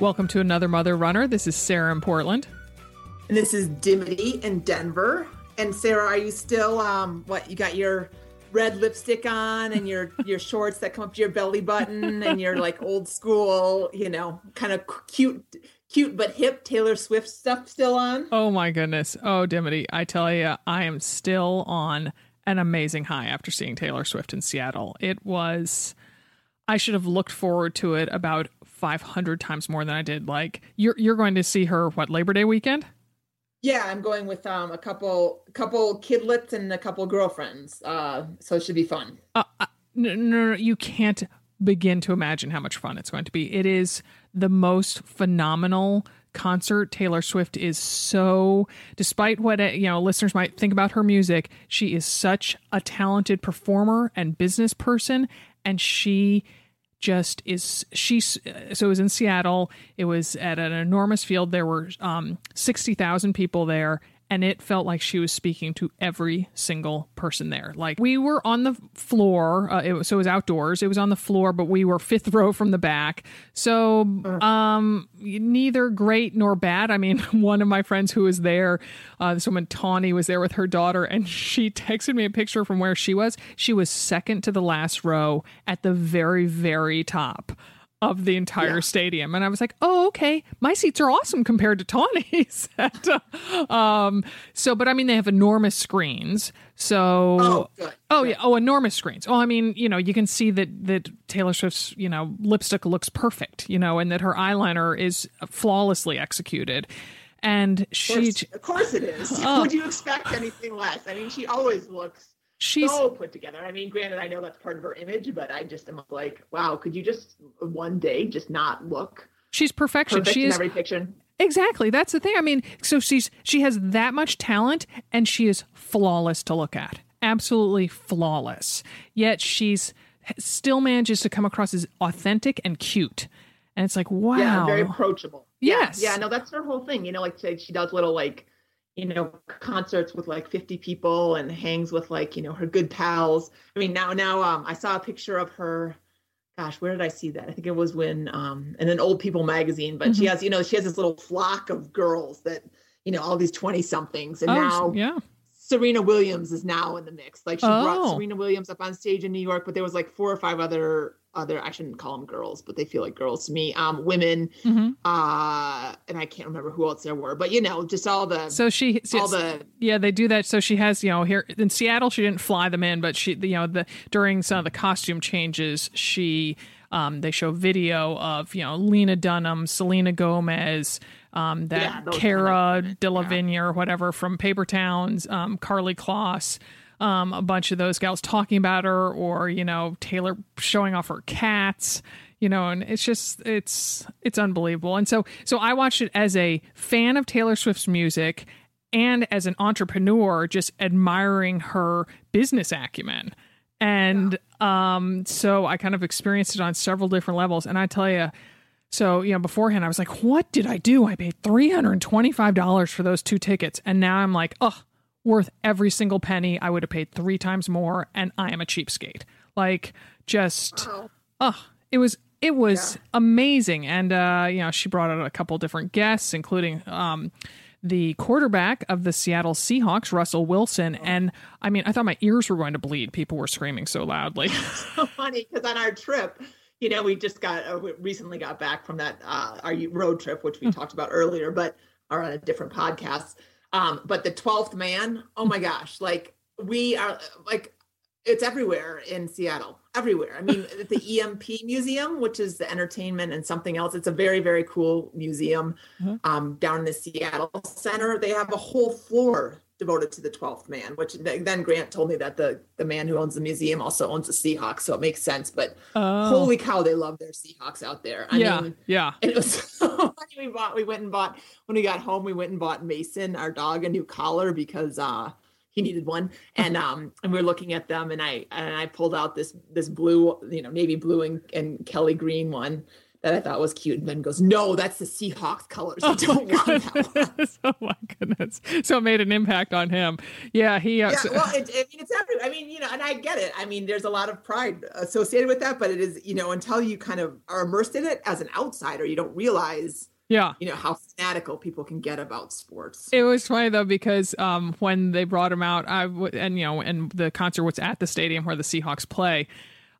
Welcome to another Mother Runner. This is Sarah in Portland. And this is Dimity in Denver. And Sarah, are you still um what you got your red lipstick on and your your shorts that come up to your belly button and your like old school, you know, kind of cute cute but hip Taylor Swift stuff still on? Oh my goodness. Oh, Dimity, I tell you, I am still on an amazing high after seeing Taylor Swift in Seattle. It was I should have looked forward to it about 500 times more than I did. Like you're you're going to see her what Labor Day weekend? Yeah, I'm going with um a couple couple kidlets and a couple girlfriends. Uh so it should be fun. Uh, uh, no, no, no, you can't begin to imagine how much fun it's going to be. It is the most phenomenal concert. Taylor Swift is so, despite what uh, you know, listeners might think about her music, she is such a talented performer and business person, and she just is she so it was in Seattle. It was at an enormous field. There were um 60,000 people there and it felt like she was speaking to every single person there. Like we were on the floor uh, it was, so it was outdoors it was on the floor but we were fifth row from the back. So um neither great nor bad. I mean one of my friends who was there uh, this woman tawny was there with her daughter and she texted me a picture from where she was. She was second to the last row at the very very top of the entire yeah. stadium. And I was like, oh, okay, my seats are awesome compared to Tawny's. um, so, but I mean, they have enormous screens. So, oh, good. oh good. yeah, oh, enormous screens. Oh, I mean, you know, you can see that that Taylor Swift's you know lipstick looks perfect, you know, and that her eyeliner is flawlessly executed. And she, of course, of course it is. Oh. Would you expect anything less? I mean, she always looks she's so put together. I mean, granted, I know that's part of her image, but I just am like, wow, could you just one day just not look? She's perfection. Perfect she in is every picture. Exactly. That's the thing. I mean, so she's she has that much talent and she is flawless to look at. Absolutely flawless. Yet she's still manages to come across as authentic and cute. And it's like, wow. Yeah, very approachable. Yes. Yeah, yeah, no, that's her whole thing. You know, like she does little like you know concerts with like 50 people and hangs with like you know her good pals. I mean now now um i saw a picture of her. Gosh where did i see that? I think it was when um in an old people magazine but mm-hmm. she has you know she has this little flock of girls that you know all these 20 somethings and oh, now yeah. Serena williams is now in the mix. Like she oh. brought serena williams up on stage in new york but there was like four or five other other I shouldn't call them girls, but they feel like girls to me. Um, women, mm-hmm. uh, and I can't remember who else there were, but you know, just all the so she all the yeah they do that. So she has you know here in Seattle she didn't fly them in, but she you know the during some of the costume changes she um they show video of you know Lena Dunham, Selena Gomez. Um, that Yeah, Cara kind of- Delevingne or whatever from Paper Towns, um, Karlie Kloss, um, a bunch of those gals talking about her, or you know Taylor showing off her cats, you know, and it's just it's it's unbelievable. And so so I watched it as a fan of Taylor Swift's music and as an entrepreneur, just admiring her business acumen. And um, so I kind of experienced it on several different levels. And I tell you, so, you know, beforehand, I was like, what did I do? I paid $325 for those two tickets. And now I'm like, oh, worth every single penny. I would have paid three times more. And I am a cheapskate. Like, just, oh, it was. It was yeah. amazing, and uh, you know she brought out a couple different guests, including um, the quarterback of the Seattle Seahawks, Russell Wilson. Oh. And I mean, I thought my ears were going to bleed. People were screaming so loudly. so funny because on our trip, you know, we just got uh, we recently got back from that uh, our road trip, which we mm. talked about earlier, but are on a different podcast. Um, but the twelfth man, oh my gosh, like we are like it's everywhere in Seattle, everywhere. I mean, the EMP Museum, which is the entertainment and something else, it's a very, very cool museum mm-hmm. um, down in the Seattle Center. They have a whole floor devoted to the 12th man, which then Grant told me that the, the man who owns the museum also owns the Seahawks. So it makes sense. But oh. holy cow, they love their Seahawks out there. I yeah. Mean, yeah. It was so funny. We bought, we went and bought, when we got home, we went and bought Mason, our dog, a new collar because, uh, he needed one and um and we were looking at them and i and i pulled out this this blue you know navy blue and, and kelly green one that I thought was cute. And Ben goes, No, that's the Seahawks colors. I don't want that one. oh my goodness. So it made an impact on him. Yeah, he uh, yeah, well it, I mean it's every I mean, you know, and I get it. I mean, there's a lot of pride associated with that, but it is, you know, until you kind of are immersed in it as an outsider, you don't realize yeah you know how fanatical people can get about sports it was funny though because um, when they brought him out I w- and you know and the concert was at the stadium where the seahawks play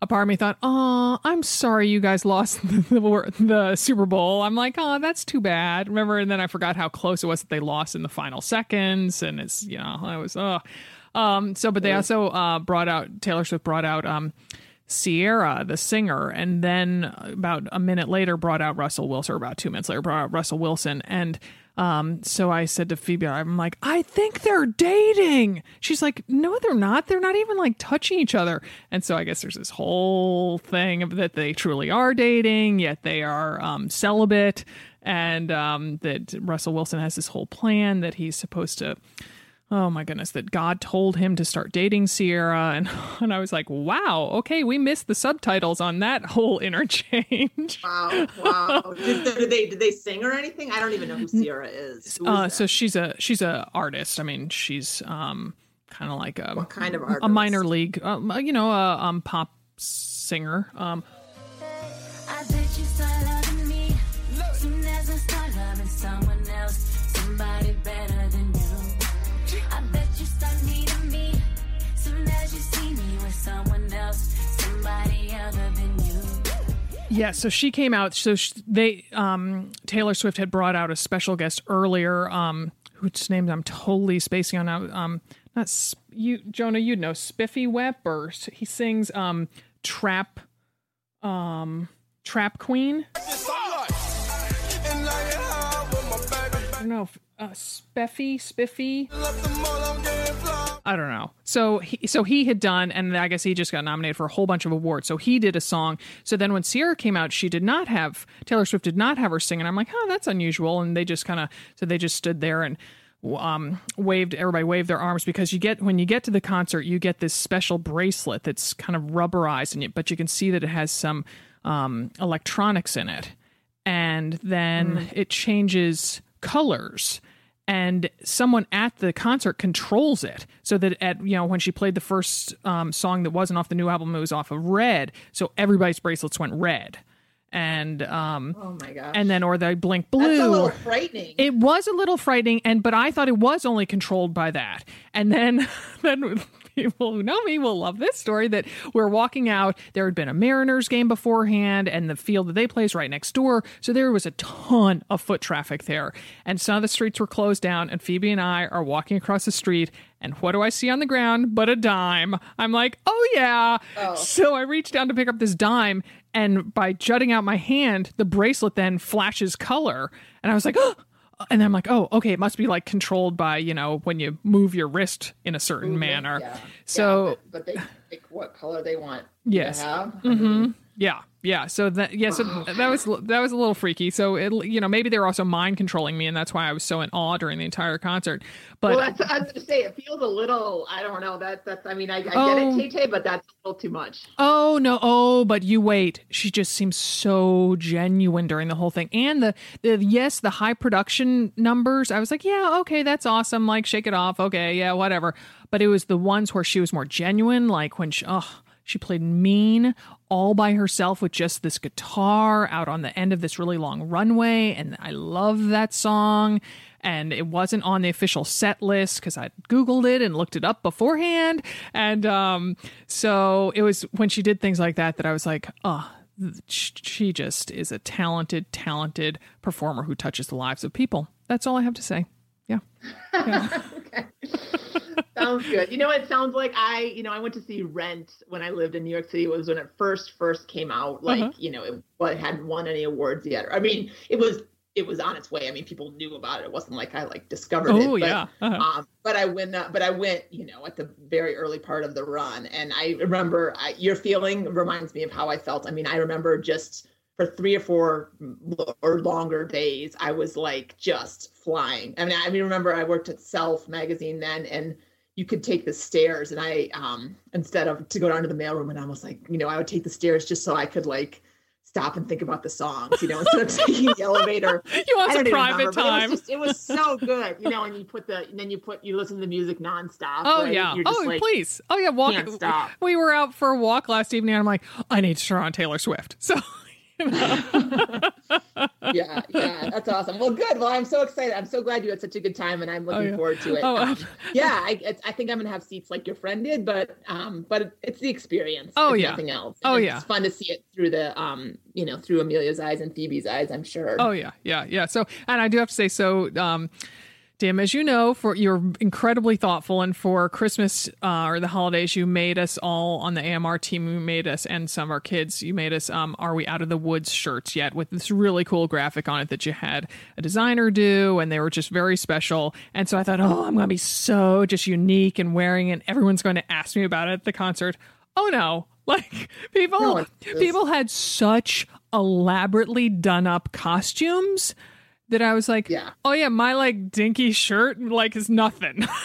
a part of me thought oh i'm sorry you guys lost the, the super bowl. I'm like oh that's too bad. Remember and then i forgot how close it was that they lost in the final seconds and it's you know i was oh um so but they also uh brought out taylor swift brought out um Ciara, the singer, and then about a minute later brought out Russell Wilson, or about two minutes later brought out Russell Wilson. And um, so I said to Phoebe, I'm like, I think they're dating. She's like, No, they're not. They're not even like touching each other. And so I guess there's this whole thing of that they truly are dating, yet they are um, celibate, and um, that Russell Wilson has this whole plan that he's supposed to oh my goodness, that God told him to start dating Ciara. And, and I was like, wow, okay, we missed the subtitles on that whole interchange. Wow, wow. did, did, they did they sing or anything? I don't even know who Ciara is. is uh, so she's a she's a artist. I mean, she's um kind of like a what kind of artist? A minor league, um, you know, a um pop singer. Um. Yeah, so she came out. So she, they, um, Taylor Swift had brought out a special guest earlier, um, whose name I'm totally spacing on. Um, not you, Jonah. You'd know Spiffy Webb, or he sings um, trap, um, trap queen. I don't know, uh, Spiffy, Spiffy. I don't know. So he, so he had done, and I guess he just got nominated for a whole bunch of awards. So he did a song. So then when Ciara came out, she did not have Taylor Swift did not have her sing, and I'm like, oh, that's unusual. And they just kind of so they just stood there and um, waved everybody waved their arms because you get when you get to the concert you get this special bracelet that's kind of rubberized and you, but you can see that it has some um, electronics in it and then mm. it changes colors and someone at the concert controls it so that at you know when she played the first um, song that wasn't off the new album it was off of red. So everybody's bracelets went red. And um oh my gosh. and then or they blink blue That's a little frightening. It was a little frightening and but i thought it was only controlled by that. And then then people who know me will love this story that we're walking out. There had been a Mariners game beforehand, and the field that they play is right next door. So there was a ton of foot traffic there. And some of the streets were closed down, and Phoebe and I are walking across the street. And what do I see on the ground but a dime? I'm like, oh yeah. Oh. So I reach down to pick up this dime, and by jutting out my hand, the bracelet then flashes color. And I was like, oh, and I'm like, oh, okay, it must be like controlled by you know when you move your wrist in a certain move manner. Yeah. So, yeah, but, but, they pick what color they want. Yes. have. Mm-hmm. Yeah. Yeah. So that yeah, so that was that was a little freaky. So it you know maybe they were also mind controlling me, and that's why I was so in awe during the entire concert. But well, that's, I was gonna say it feels a little. I don't know. That that's. I mean, I, I Oh. get it, oh. Tay Tay, but that's a little too much. Oh no! Oh, but you wait. She just seems so genuine during the whole thing, and the the yes, the high production numbers. I was like, yeah, okay, that's awesome. Like, shake it off. Okay, yeah, whatever. But it was the ones where she was more genuine, like when she, oh, she played mean all by herself with just this guitar out on the end of this really long runway, and I love that song. And it wasn't on the official set list because I googled it and looked it up beforehand, and um, so it was when she did things like that that I was like, oh, she just is a talented, talented performer who touches the lives of people. That's all I have to say. Yeah. okay. Sounds good. You know, it sounds like I, you know, I went to see Rent when I lived in New York City. It was when it first first came out. Like, Uh-huh. you know, it, it hadn't won any awards yet. I mean, it was it was on its way. I mean, people knew about it. It wasn't like I like discovered it. Oh but, yeah. Uh-huh. Um, but I went, uh, but I went, you know, at the very early part of the run, and I remember I, your feeling reminds me of how I felt. I mean, I remember just for three or four or longer days, I was like just flying. I mean, I mean, remember I worked at Self magazine then, and you could take the stairs, and I, um, instead of to go down to the mailroom, and I was like, you know, I would take the stairs just so I could like stop and think about the songs, you know, instead of taking the elevator. you want some private remember, time? It was, just, it was so good, you know. And you put the, and then you put, you listen to the music nonstop. Oh right? yeah. Oh like, please. Oh yeah. Walk. can't stop. We were out for a walk last evening, and I'm like, I need to turn on Taylor Swift. So. yeah, yeah, that's awesome. Well, good. Well, I'm so excited. I'm so glad you had such a good time, and I'm looking yeah. forward to it. Oh, Um, yeah, I, it's, I think I'm gonna have seats like your friend did, but um, but it's the experience. Oh, yeah. nothing else. Oh, And yeah. it's fun to see it through the um, you know, through Amelia's eyes and Phoebe's eyes. I'm sure. Oh yeah, yeah, yeah. So, and I do have to say, so, um, Dim, as you know, for you're incredibly thoughtful, and for Christmas uh, or the holidays, you made us all on the AMR team. You made us, and some of our kids, you made us. Um, Are we out of the woods shirts yet? With this really cool graphic on it that you had a designer do, and they were just very special. And so I thought, oh, I'm going to be so just unique and wearing, it, and everyone's going to ask me about it at the concert. Oh no, like people, No people had such elaborately done up costumes that I was like, Yeah. oh yeah, my like dinky shirt like is nothing.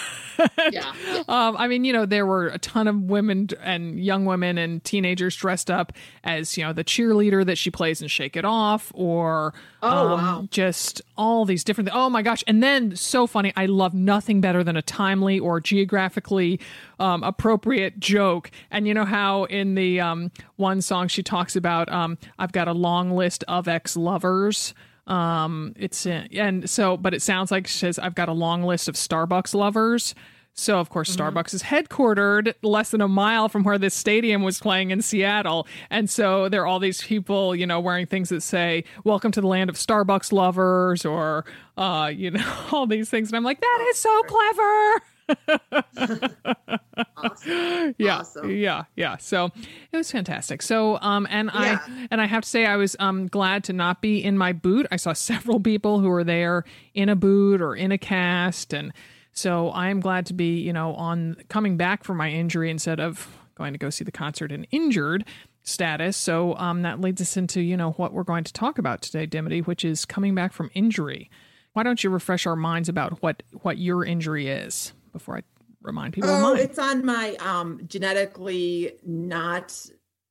Yeah. Um, I mean, you know, there were a ton of women and young women and teenagers dressed up as, you know, the cheerleader that she plays in Shake It Off or Oh, um, wow. just all these different things. Oh my gosh. And then so funny, I love nothing better than a timely or geographically um, appropriate joke. And you know how in the um, one song she talks about um, I've got a long list of ex-lovers um it's in, and so but it sounds like she says i've got a long list of starbucks lovers. So of course starbucks is headquartered less than a mile from where this stadium was playing in seattle. And so there are all these people you know wearing things that say welcome to the land of starbucks lovers or uh you know all these things. And i'm like that is so clever Awesome. yeah Awesome. yeah yeah. So it was fantastic. So um and Yeah. i and i have to say i was um glad to not be in my boot. I saw several people who were there in a boot or in a cast. And so i am glad to be you know on coming back from my injury instead of going to go see the concert in injured status. So um that leads us into you know what we're going to talk about today dimity which is coming back from injury. Why don't you refresh our minds about what what your injury is before i remind people Oh, mine it's on my um, genetically not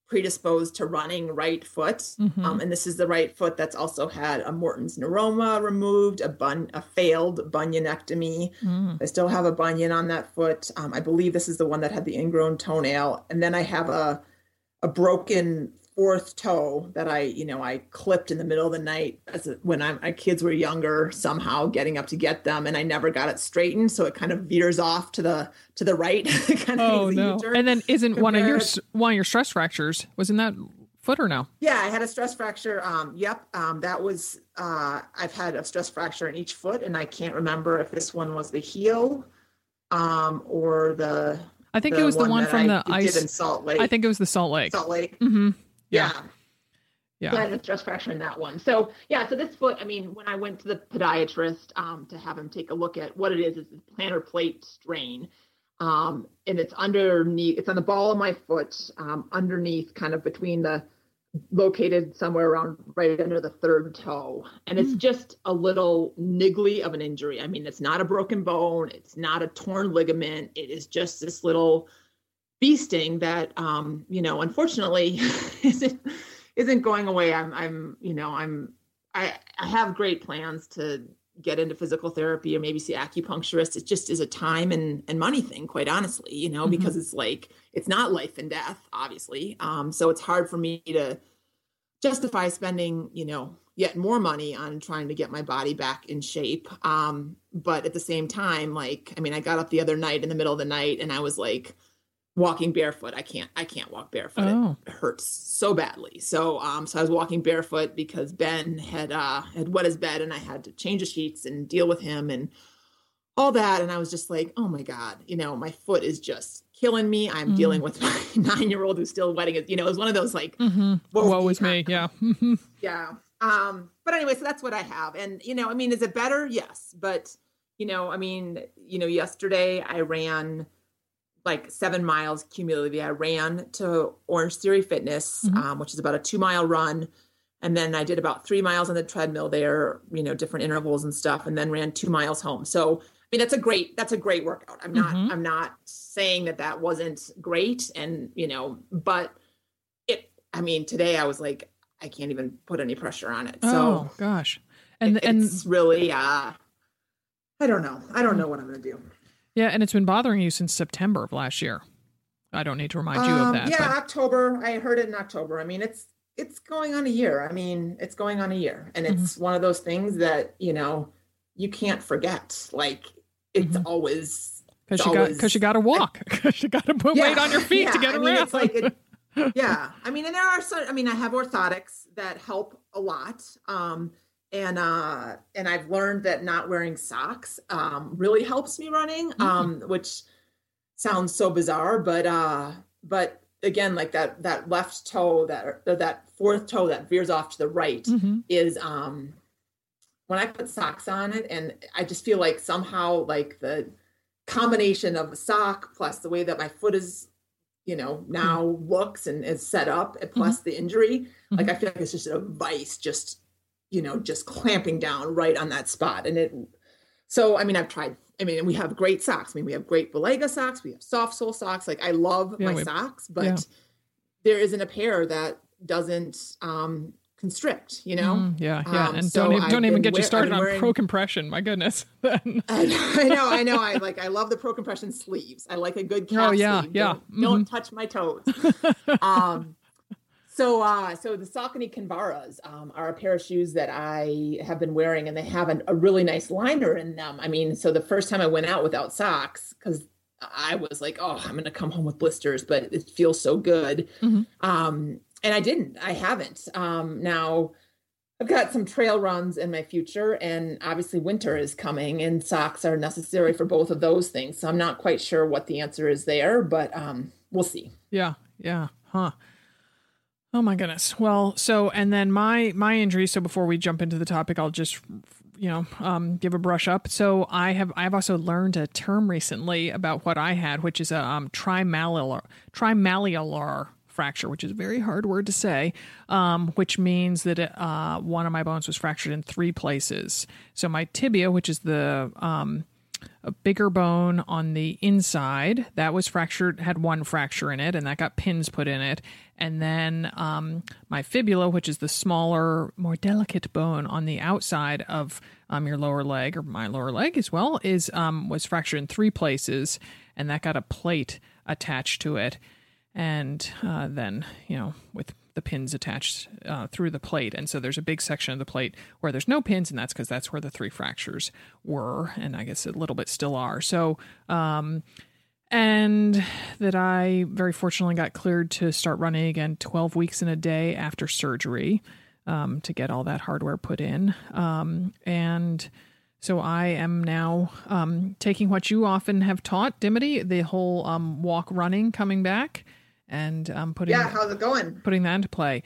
predisposed to running right foot. Mhm. Um, and this is the right foot that's also had a Morton's neuroma removed, a bun, a failed bunionectomy. Mm. I still have a bunion on that foot. Um, I believe this is the one that had the ingrown toenail, and then I have a a broken fourth toe that I, you know, I clipped in the middle of the night as a, when I, my kids were younger, somehow getting up to get them, and I never got it straightened, so it kind of veers off to the to the right. kind of Oh a no! And then isn't one of your one of your stress fractures was in that foot or no? Yeah, I had a stress fracture. Um, yep, um, that was. Uh, I've had a stress fracture in each foot, and I can't remember if this one was the heel, um, or the. I think it was the one from I the ice. in Salt Lake. I think it was the Salt Lake. Salt Lake. hmm Yeah. Yeah. So I had a stress in that one. So yeah, so this foot, I mean, when I went to the podiatrist um, to have him take a look at what it is, it's a plantar plate strain. Um, and it's underneath, it's on the ball of my foot, um, underneath kind of between the located somewhere around right under the third toe. And it's mm. just a little niggly of an injury. I mean, it's not a broken bone, it's not a torn ligament. It is just this little bee sting that um, you know, unfortunately isn't isn't going away. I'm I'm, you know, I'm I, I have great plans to get into physical therapy or maybe see acupuncturist. It just is a time and, and money thing, quite honestly, you know, mm-hmm. because it's like it's not life and death, obviously. Um, so it's hard for me to justify spending, you know, yet more money on trying to get my body back in shape. Um, but at the same time, like, I mean, I got up the other night in the middle of the night and I was like, walking barefoot. I can't I can't walk barefoot. Oh. It hurts so badly. So um so I was walking barefoot because Ben had uh had wet his bed and I had to change the sheets and deal with him and all that and I was just like, "Oh my god, you know, my foot is just killing me. I'm mm. dealing with my 9-year-old who's still wetting it. You know, it was one of those like mm-hmm. woe is me. Yeah. yeah. Um but anyway, so that's what I have. And you know, I mean, is it better? Yes, but you know, I mean, you know, yesterday I ran like seven miles cumulatively. I ran to Orange Theory Fitness, mm-hmm. um, which is about a two mile run. And then I did about three miles on the treadmill there, you know, different intervals and stuff, and then ran two miles home. So, I mean, that's a great, that's a great workout. I'm not, mm-hmm. I'm not saying that that wasn't great. And, you know, but it, I mean, today I was like, I can't even put any pressure on it. So, oh, gosh. And, it, and it's really, uh, I don't know. I don't know what I'm going to do. Yeah, and it's been bothering you since September of last year. I don't need to remind you of um, that. Yeah, but... October. I heard it in October. I mean, it's it's going on a year. I mean, it's going on a year, and mm-hmm. it's mm-hmm. one of those things that you know you can't forget. Like it's mm-hmm. always because you got because you got to walk because you got to put yeah, weight on your feet yeah, to get I around. Mean, it's like it, yeah, I mean, and there are some. I mean, I have orthotics that help a lot. Um, and uh and i've learned that not wearing socks um really helps me running mm-hmm. um which sounds so bizarre but uh but again like that that left toe that that fourth toe that veers off to the right mm-hmm. is um when i put socks on it and i just feel like somehow like the combination of a sock plus the way that my foot is you know now mm-hmm. looks and is set up plus mm-hmm. the injury like i feel like it's just a vice just you know, just clamping down right on that spot. And it, so, I mean, I've tried, I mean, we have great socks. I mean, we have great Balega socks, we have Sof Sole socks. Like, I love yeah, my we, socks, but yeah. there isn't a pair that doesn't, um, constrict, you know? Mm, yeah, yeah. Um, and so don't, even, don't even get you started wearing, on pro compression. My goodness. I, know, I know. I like, I love the pro compression sleeves. I like a good calf oh, yeah, sleeve. yeah. Don't, mm-hmm. don't touch my toes. um, so, uh, so the Saucony Kinvaras um, are a pair of shoes that I have been wearing, and they have an, a really nice liner in them. I mean, so the first time I went out without socks, because I was like, oh, I'm going to come home with blisters, but it feels so good. Mm-hmm. Um, and I didn't. I haven't. Um, now, I've got some trail runs in my future, and obviously winter is coming, and socks are necessary for both of those things. So I'm not quite sure what the answer is there, but um, we'll see. Yeah, yeah, huh. Oh my goodness. Well, so and then my my injury. So before we jump into the topic, I'll just you know um, give a brush up. So I have I've also learned a term recently about what I had, which is a um, trimalleolar trimalleolar fracture, which is a very hard word to say, um, which means that it, uh, one of my bones was fractured in three places. So my tibia, which is the um, a bigger bone on the inside. That was fractured had one fracture in it and that got pins put in it. And then um, my fibula which is the smaller more delicate bone on the outside of um, your lower leg or my lower leg as well is um, was fractured in three places and that got a plate attached to it. And uh, then you know with the pins attached uh, through the plate. And so there's a big section of the plate where there's no pins, and that's because that's where the three fractures were, and I guess a little bit still are. So, um, and that I very fortunately got cleared to start running again 12 weeks in a day after surgery um, to get all that hardware put in. Um, and so I am now um, taking what you often have taught, Dimity, the whole um, walk running coming back and um, putting yeah, how's it going? Putting that into play.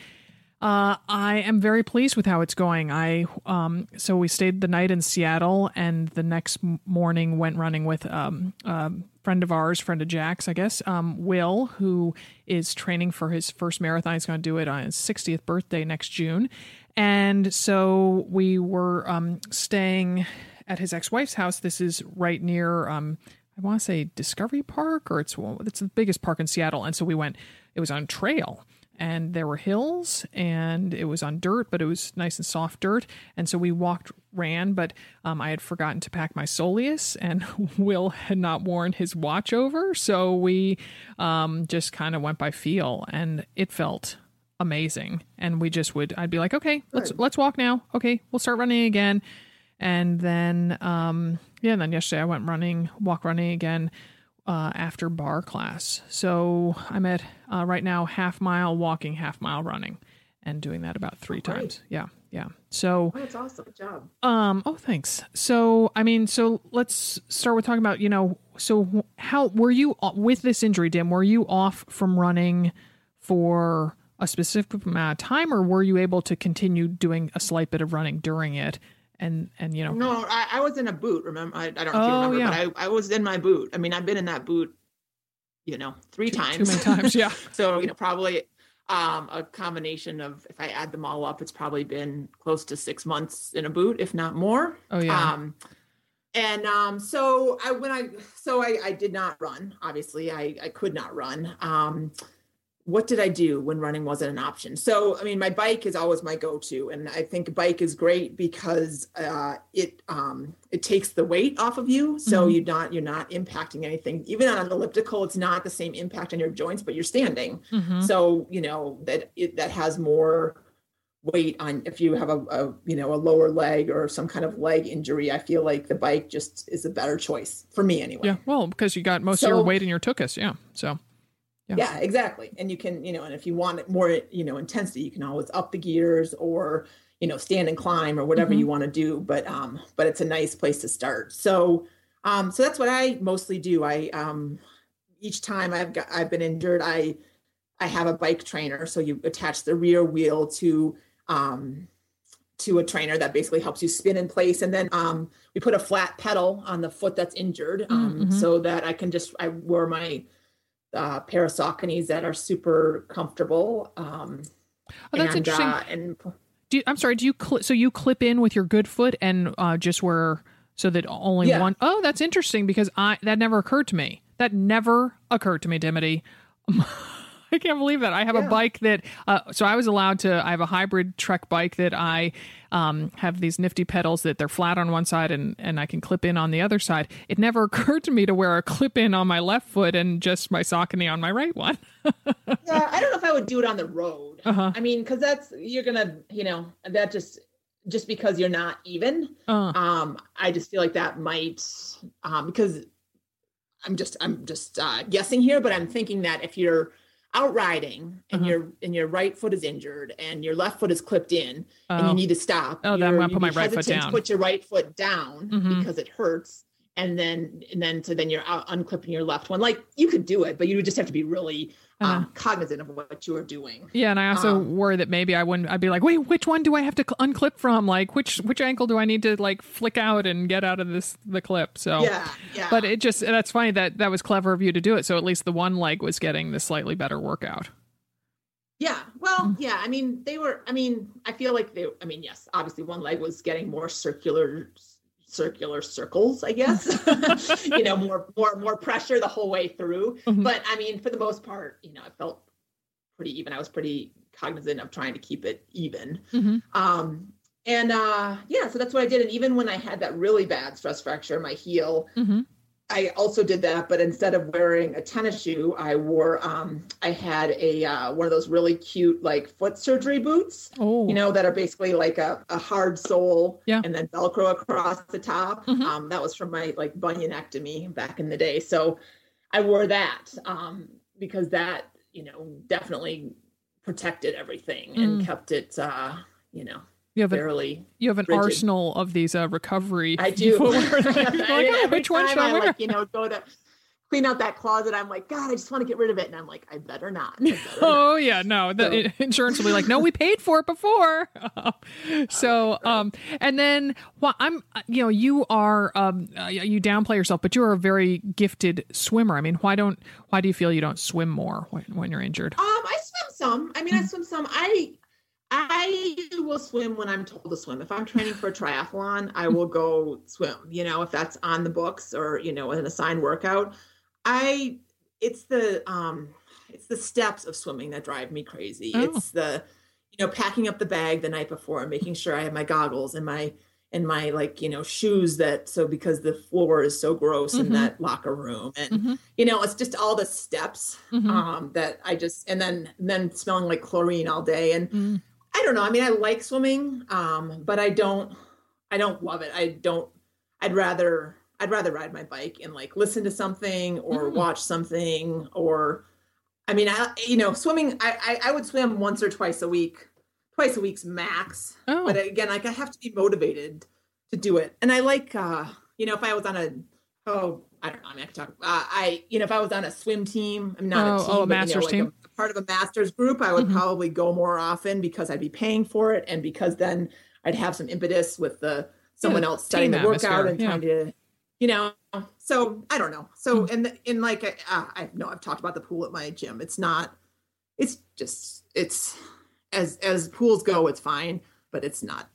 Uh, I am very pleased with how it's going. I um, so we stayed the night in Seattle, and the next morning went running with um, a friend of ours, friend of Jack's, I guess, um, Will, who is training for his first marathon. He's going to do it on his 60th birthday next June. And so we were um, staying at his ex wife's house. This is right near, um, I want to say Discovery Park, or it's it's the biggest park in Seattle. And so we went. It was on trail, and there were hills, and it was on dirt, but it was nice and soft dirt. And so we walked, ran, but um, I had forgotten to pack my soleus, and Will had not worn his watch over, so we um, just kind of went by feel, and it felt amazing. And we just would, I'd be like, okay, let's let's walk now. Okay, we'll start running again. And then, um, yeah, and then yesterday I went running, walk running again uh, after bar class. So I'm at uh, right now half mile walking, half mile running, and doing that about three Oh, great. times. Yeah, yeah. So, Oh, that's awesome. Good job. um, oh, thanks. So, I mean, so let's start with talking about, you know, so how were you with this injury, Dim? Were you off from running for a specific amount of time, or were you able to continue doing a slight bit of running during it? And and you know, No, I, I was in a boot. Remember, I, I don't Oh, you remember, yeah. but I, I was in my boot. I mean, I've been in that boot, you know, three too times. many times, yeah. so you know, probably um, a combination of if I add them all up, it's probably been close to six months in a boot, if not more. Oh yeah. Um, and um, so I when I so I, I did not run. Obviously, I I could not run. Um, what did I do when running wasn't an option? So I mean, my bike is always my go-to, and I think bike is great because uh, it um, it takes the weight off of you, so Mhm. you're not you're not impacting anything. Even on an elliptical, it's not the same impact on your joints, but you're standing Mhm. so you know that it that has more weight on if you have a, a you know a lower leg or some kind of leg injury i feel like the bike just is a better choice for me anyway Yeah, well, because you got most of your weight in your tuchus, yeah. So Yeah. yeah exactly and you can you know and if you want it more you know intensity you can always up the gears or you know stand and climb or whatever Mhm. you want to do but um but it's a nice place to start so um so that's what i mostly do i um each time i've got i've been injured i i have a bike trainer so you attach the rear wheel to um to a trainer that basically helps you spin in place and then um we put a flat pedal on the foot that's injured um Mhm. so that i can just i wear my uh pair that are super comfortable um Oh, that's and, interesting. uh, and do you, I'm sorry, do you cl- so you clip in with your good foot and uh, just wear so that only Yeah. one Oh, that's interesting because I that never occurred to me. That never occurred to me, Dimity. I can't believe that. I have a bike that uh, so I was allowed to I have a hybrid trek bike that I um, have these nifty pedals that they're flat on one side and and I can clip in on the other side. It never occurred to me to wear a clip in on my left foot and just my Saucony on my right one. yeah, I don't know if I would do it on the road. Uh-huh. I mean, because that's you're gonna, you know, that just just because you're not even. Uh, Um, I just feel like that might um because I'm just I'm just uh guessing here, but I'm thinking that if you're out riding and Uh-huh. your and your right foot is injured and your left foot is clipped in and oh. you need to stop. Oh, then I'm gonna put my right foot down. Put your right foot down Mhm. because it hurts. And then, and then, so then you're out unclipping your left one. Like you could do it, but you would just have to be really Uh-huh. um, cognizant of what you are doing. Yeah, and I also Um, worry that maybe I wouldn't. I'd be like, wait, which one do I have to cl- unclip from? Like, which which ankle do I need to like flick out and get out of this the clip? So, Yeah, yeah. but it just that's funny that that was clever of you to do it. So at least the one leg was getting the slightly better workout. Yeah. Well, Mm. yeah. I mean, they were. I mean, I feel like they. I mean, yes. Obviously, one leg was getting more circular, circular circles. I guess. you know, more, more, more pressure the whole way through. Mhm. But I mean, for the most part, you know, I felt pretty even. I was pretty cognizant of trying to keep it even. Mhm. Um, and uh, yeah, so that's what I did. And even when I had that really bad stress fracture my heel, Mm-hmm. I also did that, but instead of wearing a tennis shoe, I wore um I had a uh, one of those really cute like foot surgery boots, Oh, you know, that are basically like a, a hard sole Yeah. and then Velcro across the top. Mhm. Um, that was from my like bunionectomy back in the day. So I wore that um because that, you know, definitely protected everything and Mm. kept it uh, you know, you have an you have an rigid. arsenal of these uh, recovery. I do. footwear that you're like, oh, which one should I I wear? like, you know, go to clean out that closet. I'm like, God, I just want to get rid of it. And I'm like, I better not. I better oh not. yeah, no, the so. insurance will be like, no, we paid for it before. so, um, and then well, I'm, you know, you are, um, uh, you downplay yourself, but you are a very gifted swimmer. I mean, why don't, why do you feel you don't swim more when, when you're injured? Um, I swim some. I mean, I swim some. I, I will swim when I'm told to swim. If I'm training for a triathlon, I will go swim, you know, if that's on the books or, you know, an assigned workout. I it's the um it's the steps of swimming that drive me crazy. Oh. It's the you know, packing up the bag the night before and making sure I have my goggles and my and my like, you know, shoes that so because the floor is so gross mm-hmm. in that locker room. And mm-hmm. you know, it's just all the steps mm-hmm. um that I just and then and then smelling like chlorine all day. And mm. I don't know. I mean, I like swimming, um, but I don't I don't love it. I don't I'd rather I'd rather ride my bike and like listen to something or mm. watch something or I mean I you know swimming I, I, I would swim once or twice a week twice a week's max oh. but again like I have to be motivated to do it and I like uh you know if I was on a oh I don't know I mean I could talk uh, I you know if I was on a swim team I'm not oh, a team oh, a masters you know, like team a, a part of a masters group I would mm-hmm. probably go more often because I'd be paying for it and because then I'd have some impetus with the someone yeah, else studying the workout and yeah. trying to you know so i don't know so and hmm. in like uh, i know i've talked about the pool at my gym it's not it's just it's as as pools go it's fine but it's not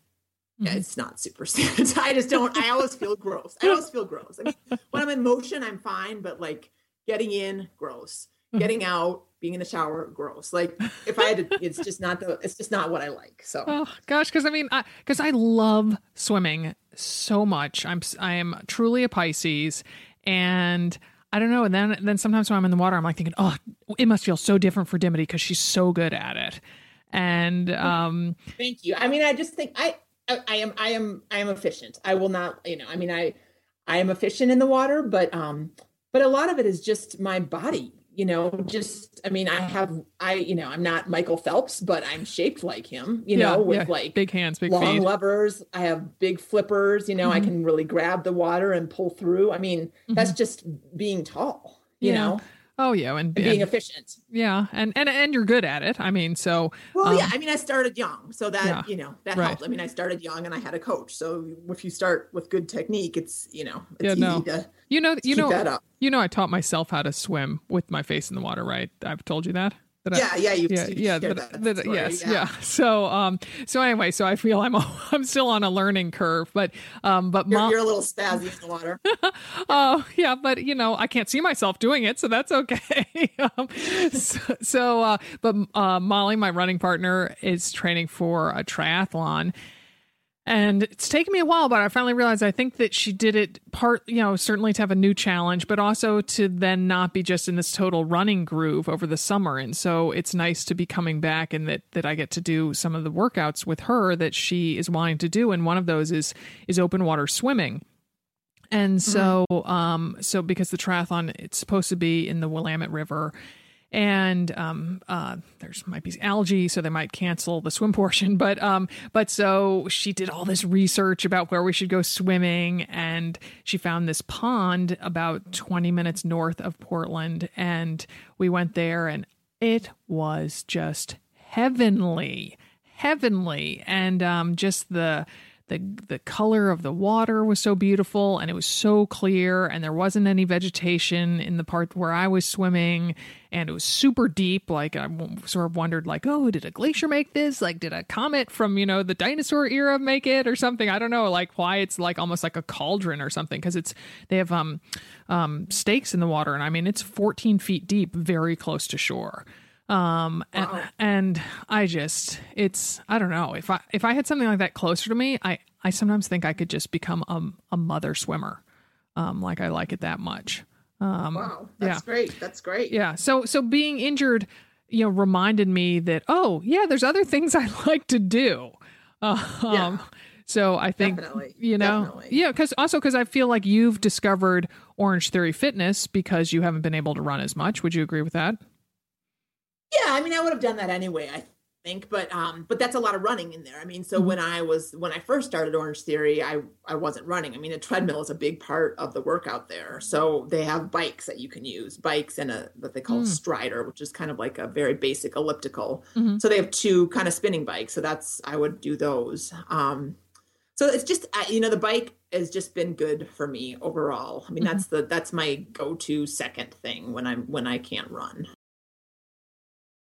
yeah, mm-hmm. it's not super i just don't i always feel gross i always feel gross i mean when i'm in motion i'm fine but like getting in gross mm-hmm. getting out being in the shower gross like if i had to it's just not the it's just not what i like so oh gosh because i mean because I, I love swimming so much i'm i am truly a pisces and I don't know. And then, then sometimes when I'm in the water, I'm like thinking, oh, it must feel so different for Dimity because she's so good at it. And um, thank you. I mean, I just think I, I, I am, I am, I am efficient. I will not, you know, I mean, I, I am efficient in the water, but, um, but a lot of it is just my body you know just i mean i have i you know i'm not michael phelps but i'm shaped like him you yeah, know with yeah. like big hands big long feet. levers i have big flippers you know mm-hmm. i can really grab the water and pull through i mean mm-hmm. that's just being tall you yeah. know Oh yeah, and, and being efficient. Yeah, and and and you're good at it. I mean, so well, um, yeah. I mean, I started young, so that yeah, you know that right. helped. I mean, I started young, and I had a coach. So if you start with good technique, it's you know it's yeah, no. to you know you know you know I taught myself how to swim with my face in the water. Right? I've told you that yeah, I, yeah, you, yeah, you yeah, that, that, story, yes, yeah. yeah. So, um, so anyway, so I feel I'm I'm still on a learning curve, but um, but you're, you're a little spazzy in the water. oh yeah, but you know I can't see myself doing it, so that's okay. um, so, so uh, but uh, Molly, my running partner, is training for a triathlon and it's taken me a while, but I finally realized I think that she did it part, you know, certainly to have a new challenge, but also to then not be just in this total running groove over the summer. And so it's nice to be coming back and that that I get to do some of the workouts with her that she is wanting to do. And one of those is is open water swimming. And so, mm-hmm. um, so because the triathlon, it's supposed to be in the Willamette River, and um, uh, there's might be algae, so they might cancel the swim portion. But um, but so she did all this research about where we should go swimming, and she found this pond about 20 minutes north of Portland, and we went there, and it was just heavenly, heavenly, and um, just the the the color of the water was so beautiful and it was so clear and there wasn't any vegetation in the part where I was swimming and it was super deep. Like I sort of wondered like oh did a glacier make this? Like did a comet from you know the dinosaur era make it or something? I don't know like why it's like almost like a cauldron or something because it's they have um um stakes in the water and I mean it's 14 feet deep very close to shore um wow. and, and i just it's i don't know if i if i had something like that closer to me i i sometimes think i could just become a, a mother swimmer um like i like it that much um wow that's yeah. great that's great yeah so so being injured you know reminded me that oh yeah there's other things i like to do uh, yeah. um so I think Definitely. you know, Definitely. yeah, because also because I feel like you've discovered Orange Theory Fitness because you haven't been able to run as much. Would you agree with that? Yeah, I mean, I would have done that anyway. I think but um but that's a lot of running in there i mean so mm-hmm. when i was when i first started orange theory i i wasn't running i mean a treadmill is a big part of the workout there so they have bikes that you can use bikes and a what they call mm. strider which is kind of like a very basic elliptical mm-hmm. so they have two kind of spinning bikes so that's i would do those um so it's just you know the bike has just been good for me overall i mean mm-hmm. that's the that's my go-to second thing when i'm when i can't run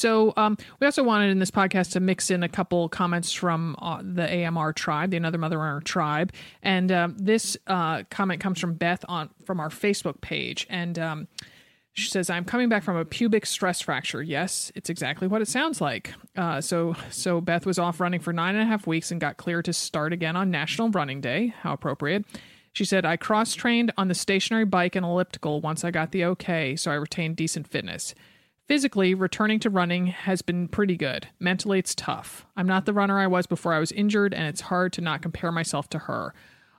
So um, we also wanted in this podcast to mix in a couple comments from uh, the AMR tribe, the Another Mother Runner tribe, and um, this uh, comment comes from Beth on from our Facebook page, and um, she says, "I'm coming back from a pubic stress fracture. Yes, it's exactly what it sounds like. Uh, so, so Beth was off running for nine and a half weeks and got clear to start again on National Running Day. How appropriate." She said, I cross trained on the stationary bike and elliptical once I got the okay, so I retained decent fitness. Physically, returning to running has been pretty good. Mentally, it's tough. I'm not the runner I was before I was injured, and it's hard to not compare myself to her.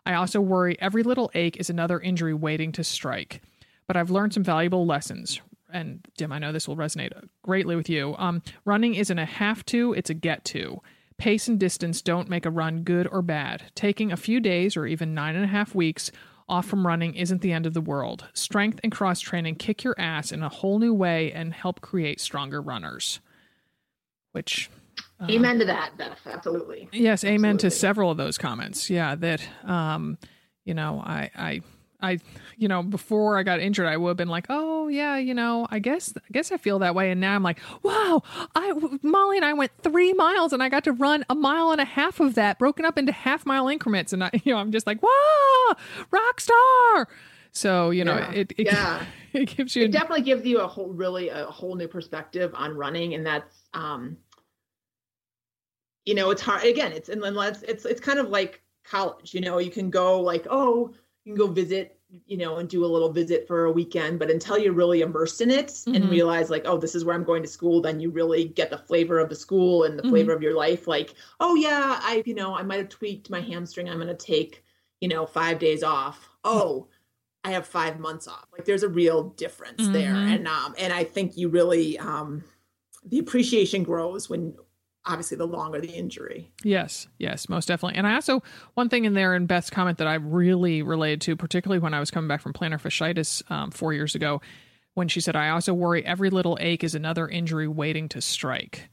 I also worry every little ache is another injury waiting to strike. But I've learned some valuable lessons. And Dim, I know this will resonate greatly with you. Um, running isn't a have to, it's a get to. Pace and distance don't make a run good or bad. Taking a few days or even nine and a half weeks off from running isn't the end of the world. Strength and cross training kick your ass in a whole new way and help create stronger runners. Which uh, amen to that, Beth. Absolutely. Yes, amen Absolutely. to several of those comments. Yeah, that um, you know, I I I, you know, before I got injured, I would have been like, oh yeah, you know, I guess, I guess I feel that way. And now I'm like, wow, I, Molly and I went three miles and I got to run a mile and a half of that broken up into half mile increments. And I, you know, I'm just like, wow, rock star. So, you know, yeah. it, it, yeah. it gives you, it definitely gives you a whole, really a whole new perspective on running. And that's, um, you know, it's hard again, it's, and then let's, it's, it's kind of like college, you know, you can go like, oh, you can go visit you know and do a little visit for a weekend but until you're really immersed in it mm-hmm. and realize like oh this is where i'm going to school then you really get the flavor of the school and the mm-hmm. flavor of your life like oh yeah i you know i might have tweaked my hamstring i'm going to take you know five days off oh i have five months off like there's a real difference mm-hmm. there and um and i think you really um the appreciation grows when obviously the longer the injury. Yes, yes, most definitely. And I also one thing in there in Beth's comment that I really related to, particularly when I was coming back from plantar fasciitis um, four years ago, when she said, "I also worry every little ache is another injury waiting to strike,"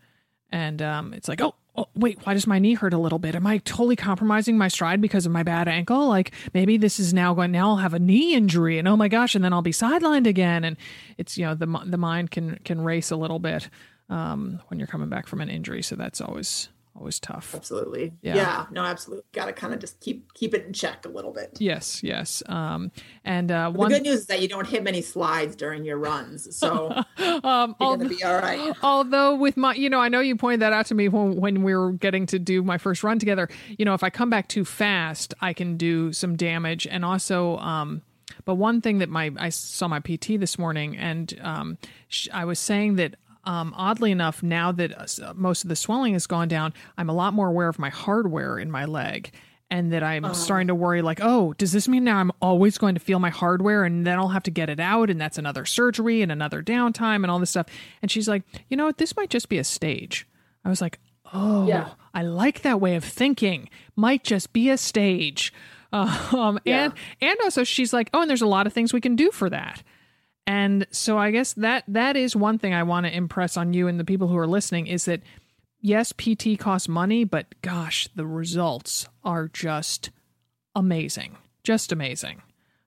and um, it's like, oh. Oh, wait, why does my knee hurt a little bit? Am I totally compromising my stride because of my bad ankle? Like maybe this is now going, now I'll have a knee injury and oh my gosh, and then I'll be sidelined again. And it's, you know, the, the mind can, can race a little bit um, when you're coming back from an injury. So that's always always tough. Absolutely. Yeah. yeah no, absolutely. Got to kind of just keep keep it in check a little bit. Yes. Yes. Um, and uh, one... the good news is that you don't hit many slides during your runs, so um, you're gonna be all right. Although with my, you know, I know you pointed that out to me when when we were getting to do my first run together. You know, if I come back too fast, I can do some damage, and also. Um, but one thing that my I saw my PT this morning, and um, I was saying that um, oddly enough, now that uh, most of the swelling has gone down, I'm a lot more aware of my hardware in my leg. and that I'm starting to worry like, oh, does this mean now I'm always going to feel my hardware and then I'll have to get it out and that's another surgery and another downtime and all this stuff. And she's like, you know what, this might just be a stage. I was like, oh, Yeah. I like that way of thinking. Might just be a stage. Um, and and also she's like, oh, and there's a lot of things we can do for that. And so I guess that that is one thing I want to impress on you and the people who are listening is that yes, PT costs money, but gosh, the results are just amazing. Just amazing.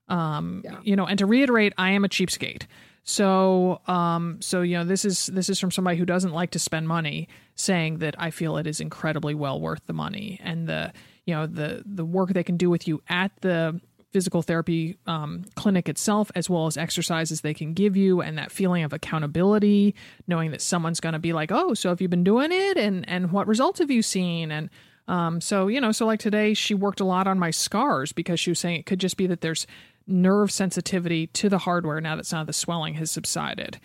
Um, you know, and to reiterate, I am a cheapskate. So, um, so you know, this is this is from somebody who doesn't like to spend money, saying that I feel it is incredibly well worth the money and the you know the the work they can do with you at the physical therapy um, clinic itself, as well as exercises they can give you, and that feeling of accountability, knowing that someone's going to be like, "Oh, so have you been doing it? And and what results have you seen?" And um, so you know, so like today, she worked a lot on my scars because she was saying it could just be that there's nerve sensitivity to the hardware now that some of the swelling has subsided.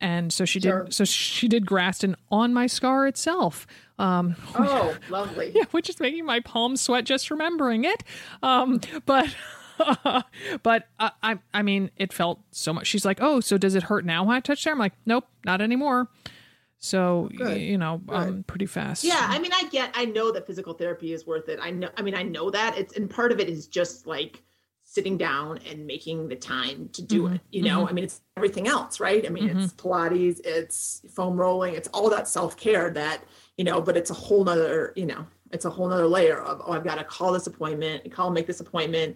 And so she Sure. did. So she did Graston on my scar itself. Um, Oh, lovely. yeah, which is making my palms sweat just remembering it. Um, but but uh, I I mean, it felt so much. She's like, oh, so does it hurt now when I touch there? I'm like, nope, not anymore. So Good. you know, um, pretty fast. Yeah, I mean, I get, I know that physical therapy is worth it. I know, I mean, I know that it's, and part of it is just like sitting down and making the time to do Mm-hmm. it. You know, I mean, it's everything else, right? I mean, it's Pilates, it's foam rolling, it's all that self care that, you know, but it's a whole nother, you know, it's a whole nother layer of, oh, I've got to call this appointment, call, make this appointment,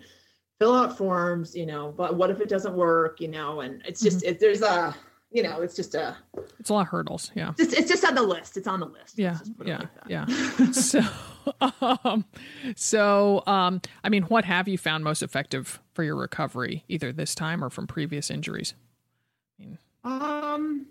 fill out forms, you know, but what if it doesn't work, you know, and it's just, Mm-hmm. it, there's a, you know, it's just a, it's a lot of hurdles. Yeah. just, it's just on the list. It's on the list. Yeah, just put it yeah, like yeah. so, um, so, um, I mean, what have you found most effective for your recovery, either this time or from previous injuries? Um,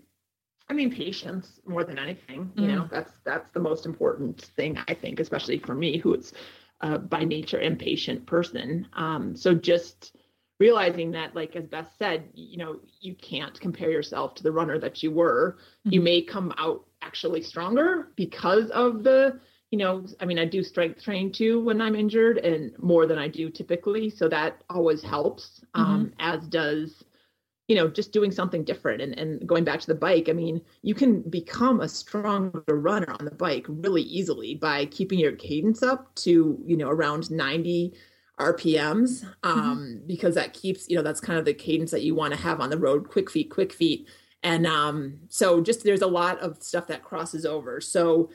I mean, patience more than anything. You know, that's that's the most important thing I think, especially for me, who is uh, by nature impatient person. Um, so just realizing that, like as Beth said, you know, you can't compare yourself to the runner that you were. You may come out actually stronger because of the you know, I mean, I do strength train too when I'm injured and more than I do typically. So that always helps, um, as does, you know, just doing something different. And, and going back to the bike, I mean, you can become a stronger runner on the bike really easily by keeping your cadence up to, you know, around 90 RPMs, um, because that keeps, you know, that's kind of the cadence that you want to have on the road quick feet, quick feet. And um, so just there's a lot of stuff that crosses over. So,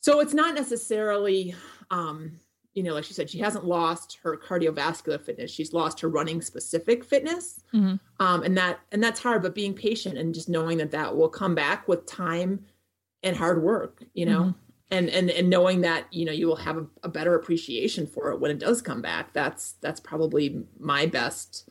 so it's not necessarily, um, you know, like she said, she hasn't lost her cardiovascular fitness. She's lost her running specific fitness, Mhm. um, and that and that's hard. But being patient and just knowing that that will come back with time and hard work, you know, and and and knowing that you know you will have a, a better appreciation for it when it does come back. That's that's probably my best,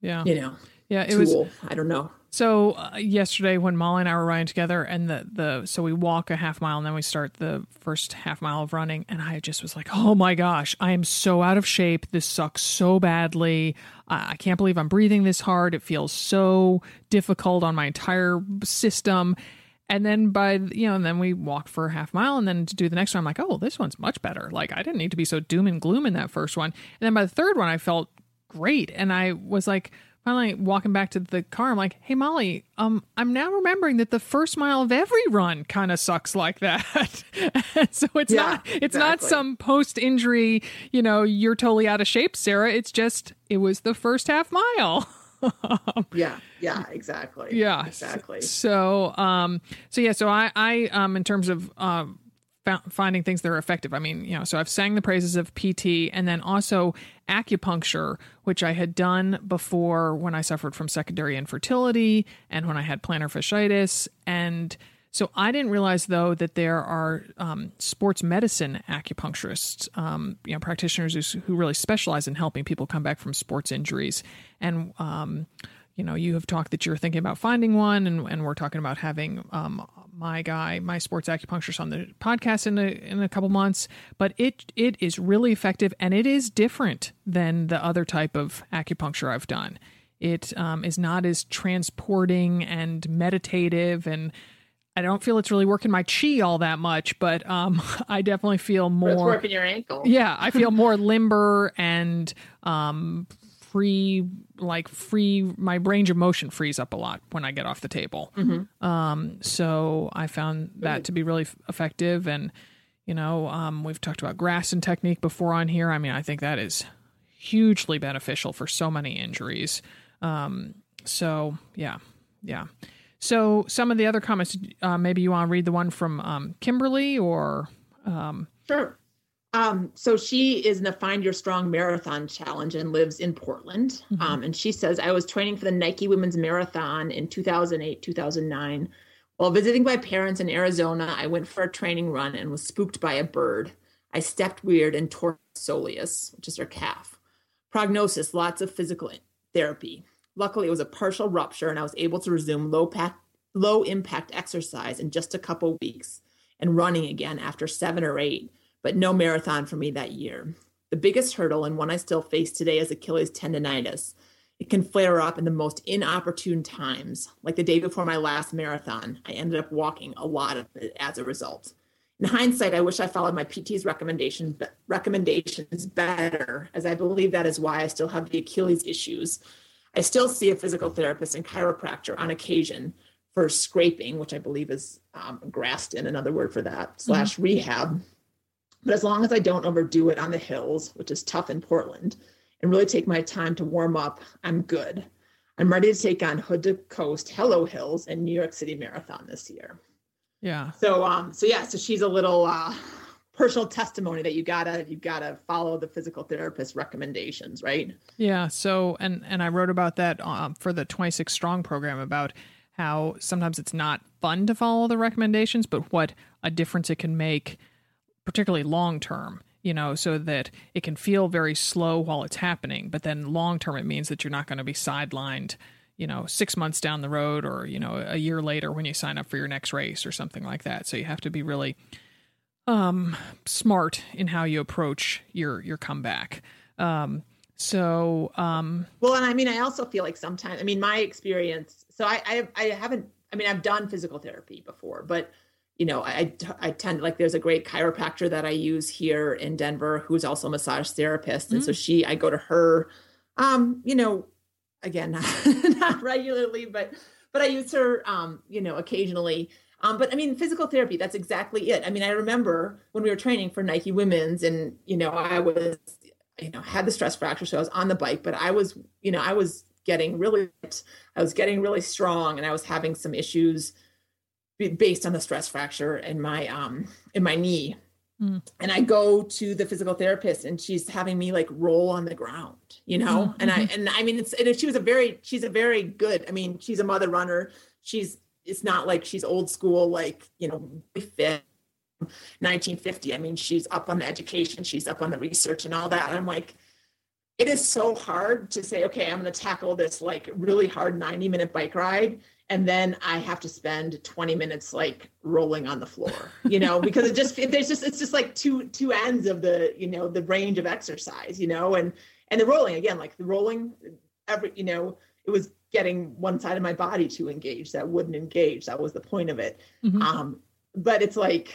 Yeah, you know, yeah. It tool. was I don't know. So uh, yesterday when Molly and I were riding together and the the so we walk a half mile and then we start the first half mile of running and I just was like, "Oh my gosh, I am so out of shape. This sucks so badly. I, I can't believe I'm breathing this hard. It feels so difficult on my entire system." And then by you know, and then we walked for a half mile, and then to do the next one, I'm like, oh, this one's much better. Like I didn't need to be so doom and gloom in that first one. And then by the third one, I felt great, and I was like, finally walking back to the car, I'm like, hey Molly, um, I'm now remembering that the first mile of every run kind of sucks like that. so it's Yeah, not it's not some post injury, you know, you're totally out of shape, Sarah. It's just it was the first half mile. Yeah, yeah, exactly. yeah exactly. so um so yeah so i i um in terms of um finding things that are effective i mean you know so i've sang the praises of pt and then also acupuncture which i had done before when i suffered from secondary infertility and when i had plantar fasciitis and so I didn't realize though that there are um, sports medicine acupuncturists, um, you know, practitioners who, who really specialize in helping people come back from sports injuries. And um, you know, you have talked that you're thinking about finding one, and, and we're talking about having um, my guy, my sports acupuncturist, on the podcast in a in a couple months. But it it is really effective, and it is different than the other type of acupuncture I've done. It um, is not as transporting and meditative and I don't feel it's really working my chi all that much, but um, I definitely feel more. It's working your ankle. Yeah, I feel more limber and um, free, like free. My range of motion frees up a lot when I get off the table. Mm-hmm. Um, so I found that to be really f- effective. And you know, um, we've talked about Graston technique before on here. I mean, I think that is hugely beneficial for so many injuries. Um, so yeah, yeah. So some of the other comments, uh, maybe you want to read the one from um, Kimberly or um, Sure. Um, so she is in the Find Your Strong Marathon Challenge and lives in Portland. Mhm. Um, and she says, I was training for the Nike Women's Marathon in 2008, 2009. While visiting my parents in Arizona, I went for a training run and was spooked by a bird. I stepped weird and tore soleus, which is her calf. Prognosis lots of physical therapy. Luckily, it was a partial rupture, and I was able to resume low, pack, low impact exercise in just a couple weeks and running again after seven or eight, but no marathon for me that year. The biggest hurdle, and one I still face today, is Achilles tendonitis. It can flare up in the most inopportune times. Like the day before my last marathon, I ended up walking a lot of it as a result. In hindsight, I wish I followed my PT's recommendation, but recommendations better, as I believe that is why I still have the Achilles issues. I still see a physical therapist and chiropractor on occasion for scraping, which I believe is um, in another word for that, slash rehab. But as long as I don't overdo it on the hills, which is tough in Portland, and really take my time to warm up, I'm good. I'm ready to take on Hood to Coast, Hello Hills, and New York City Marathon this year. yeah, So um so yeah, so she's a little uh personal testimony that you gotta you gotta follow the physical therapist recommendations, right? Yeah. So, and and I wrote about that um, for the 26 Strong program about how sometimes it's not fun to follow the recommendations, but what a difference it can make, particularly long term. You know, so that it can feel very slow while it's happening, but then long term it means that you're not going to be sidelined. You know, six months down the road, or you know, a year later when you sign up for your next race or something like that. So you have to be really um smart in how you approach your your comeback. Um, so um, Well, and I mean, I also feel like sometimes, I mean, my experience. So I, I, I haven't. I mean, I've done physical therapy before, but you know, I, I tend like there's a great chiropractor that I use here in Denver who's also a massage therapist, and so she, I go to her. Um, you know, again, not, not regularly, but but I use her, um, you know, occasionally. Um, but I mean, physical therapy, that's exactly it. I mean, I remember when we were training for Nike Women's and, you know, I was, you know, had the stress fracture. So I was on the bike, but I was, you know, I was getting really, I was getting really strong and I was having some issues based on the stress fracture in my, um, in my knee. Mm. And I go to the physical therapist and she's having me like roll on the ground, you know? And I, and I mean, it's, and she was a very, she's a very good, I mean, she's a mother runner. She's, it's not like she's old school, like, you know, fit 1950. I mean, she's up on the education, she's up on the research and all that. And I'm like, it is so hard to say, okay, I'm going to tackle this like really hard 90 minute bike ride. And then I have to spend 20 minutes like rolling on the floor, you know, because it just, there's just, it's just like two, two ends of the, you know, the range of exercise, you know, and, and the rolling again, like the rolling every, you know, it was getting one side of my body to engage that wouldn't engage. That was the point of it. Mhm. Um, but it's like,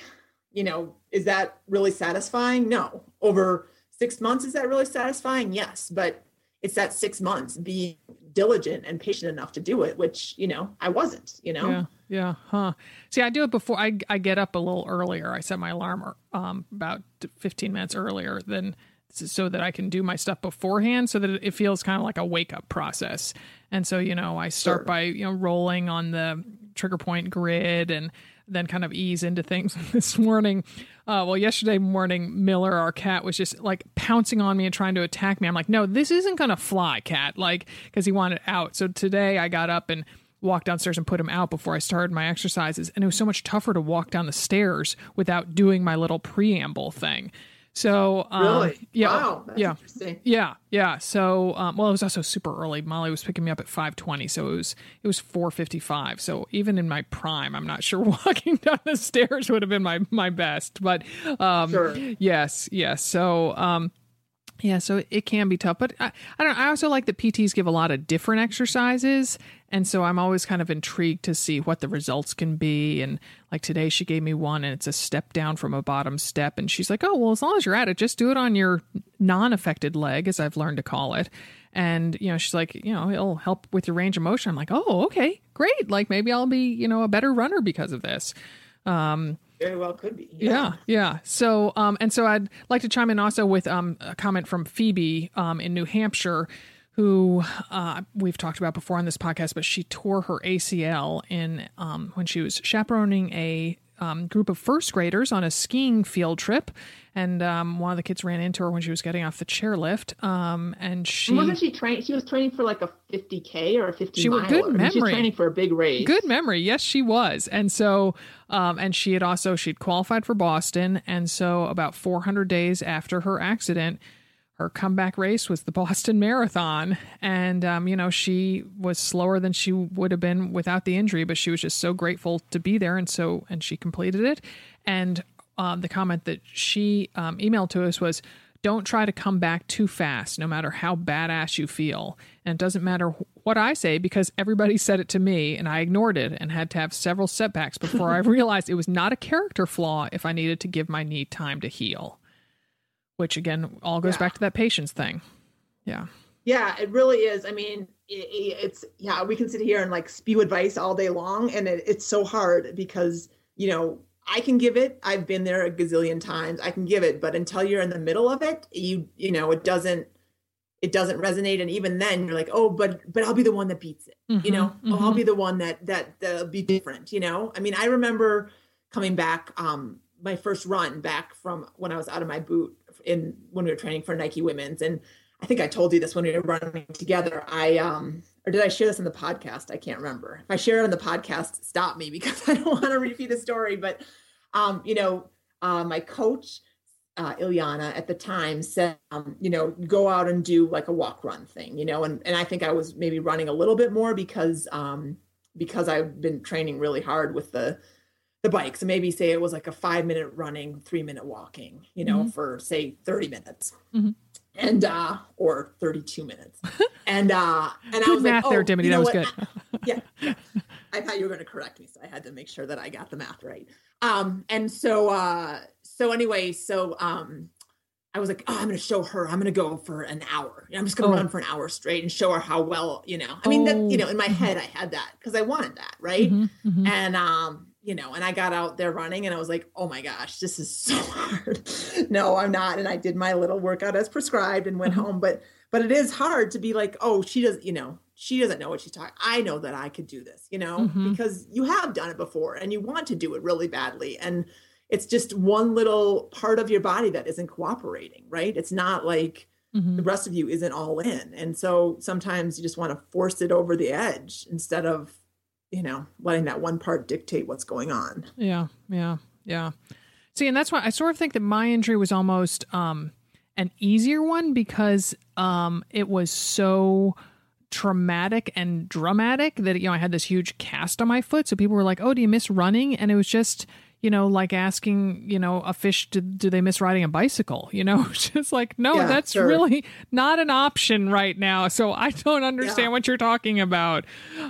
you know, is that really satisfying? No. Over six months, is that really satisfying? Yes. But it's that six months being diligent and patient enough to do it, which, you know, I wasn't, you know? Yeah, yeah, huh. See, I do it before I I get up a little earlier. I set my alarm um about 15 minutes earlier than so that I can do my stuff beforehand so that it feels kind of like a wake up process. And so, you know, I start Sure. by, you know, rolling on the trigger point grid and then kind of ease into things this morning. Uh, well, yesterday morning, Miller, our cat, was just like pouncing on me and trying to attack me. I'm like, no, this isn't going to fly, cat, like, because he wanted out. So today I got up and walked downstairs and put him out before I started my exercises. And it was so much tougher to walk down the stairs without doing my little preamble thing. So, um, Really? yeah, Wow. That's yeah. interesting. Yeah, yeah. So, um, well, it was also super early. Molly was picking me up at five twenty, so it was it was four fifty five. So even in my prime, I'm not sure walking down the stairs would have been my my best. But um, Sure. yes, yes. So um, Yeah, so it can be tough, but I, I don't. I also like that PTs give a lot of different exercises, and so I'm always kind of intrigued to see what the results can be. And like today, she gave me one, and it's a step down from a bottom step, and she's like, "Oh, well, as long as you're at it, just do it on your non-affected leg, as I've learned to call it." And you know, she's like, you know, it'll help with your range of motion. I'm like, "Oh, okay, great. Like maybe I'll be, you know, a better runner because of this." Um, Very well could be. yeah, yeah. So, um, and so I'd like to chime in also with um, a comment from Phoebe um, in New Hampshire, who uh, we've talked about before on this podcast, but she tore her ACL in um, when she was chaperoning a um, group of first graders on a skiing field trip, and um, one of the kids ran into her when she was getting off the chairlift, um, and she Wasn't she train? She was training for like a 50k or a 50 She was good I mean, She was training for a big race. Good memory. Yes, she was. And so, um, and she had also, she'd qualified for Boston. And so, about 400 days after her accident, her comeback race was the Boston Marathon. And, um, you know, she was slower than she would have been without the injury, but she was just so grateful to be there. And so, and she completed it. And um, the comment that she um, emailed to us was, don't try to come back too fast, no matter how badass you feel. And it doesn't matter what I say because everybody said it to me and I ignored it and had to have several setbacks before I realized it was not a character flaw if I needed to give my knee time to heal. Which again, all goes Yeah. back to that patience thing. Yeah. Yeah, it really is. I mean, it's yeah. We can sit here and like spew advice all day long, and it, it's so hard because you know I can give it. I've been there a gazillion times. I can give it, but until you're in the middle of it, you you know it doesn't it doesn't resonate. And even then, you're like, oh, but but I'll be the one that beats it. You know, Mhm, oh, I'll mhm. be the one that that that'll be different. You know, I mean, I remember coming back um my first run back from when I was out of my boot in when we were training for Nike Women's and I think I told you this when we were running together. I um or did I share this in the podcast? I can't remember. If I share it on the podcast, stop me because I don't want to repeat a story. But um, you know, uh, my coach uh, Ilyana at the time said, um, you know, go out and do like a walk run thing, you know, and and I think I was maybe running a little bit more because um because I've been training really hard with the the bike. So maybe say it was like a five minute running, three minute walking, you know, for say 30 minutes. Mhm. And uh or 32 minutes. And uh and I Good was math like, there, oh, Dimity. you That was what? good. yeah, yeah. I thought you were going to correct me, so I had to make sure that I got the math right. Um, and so, uh, so anyway, so um, I was like, oh, I'm going to show her. I'm going to go for an hour. I'm just going to Oh. run for an hour straight and show her how well, you know. I mean, that you know, in my Oh. head, I had that because I wanted that, right? Mhm, mhm. And um, you know, and I got out there running and I was like, oh my gosh, this is so hard. no, I'm not. And I did my little workout as prescribed and went Uh-huh. home. But but it is hard to be like, oh, she doesn't, you know, she doesn't know what she's talking. I know that I could do this, you know, Mhm. because you have done it before and you want to do it really badly. And it's just one little part of your body that isn't cooperating, right? It's not like Mhm. the rest of you isn't all in. And so sometimes you just want to force it over the edge instead of, you know, letting that one part dictate what's going on. Yeah, yeah, yeah. See, and that's why I sort of think that my injury was almost um, an easier one because um, it was so traumatic and dramatic that you know I had this huge cast on my foot. So people were like, "Oh, do you miss running?" And it was just you know like asking you know a fish, do, do they miss riding a bicycle? You know, just like no, Yeah, that's sure. really not an option right now. So I don't understand Yeah. what you're talking about.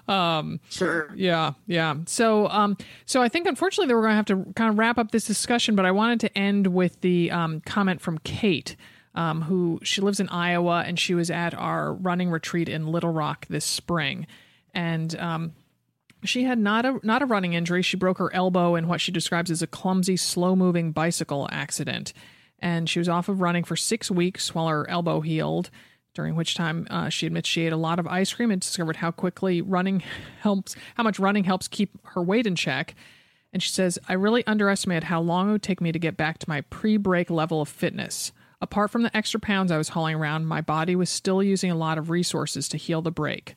Um, Sure. yeah, yeah. So, um, so I think unfortunately that we're going to have to kind of wrap up this discussion, but I wanted to end with the um, comment from Kate, um, who she lives in Iowa and she was at our running retreat in Little Rock this spring, and um, she had not a not a running injury. She broke her elbow in what she describes as a clumsy, slow moving bicycle accident, and she was off of running for six weeks while her elbow healed. During which time uh, she admits she ate a lot of ice cream and discovered how quickly running helps, how much running helps keep her weight in check. And she says, I really underestimated how long it would take me to get back to my pre break level of fitness. Apart from the extra pounds I was hauling around, my body was still using a lot of resources to heal the break.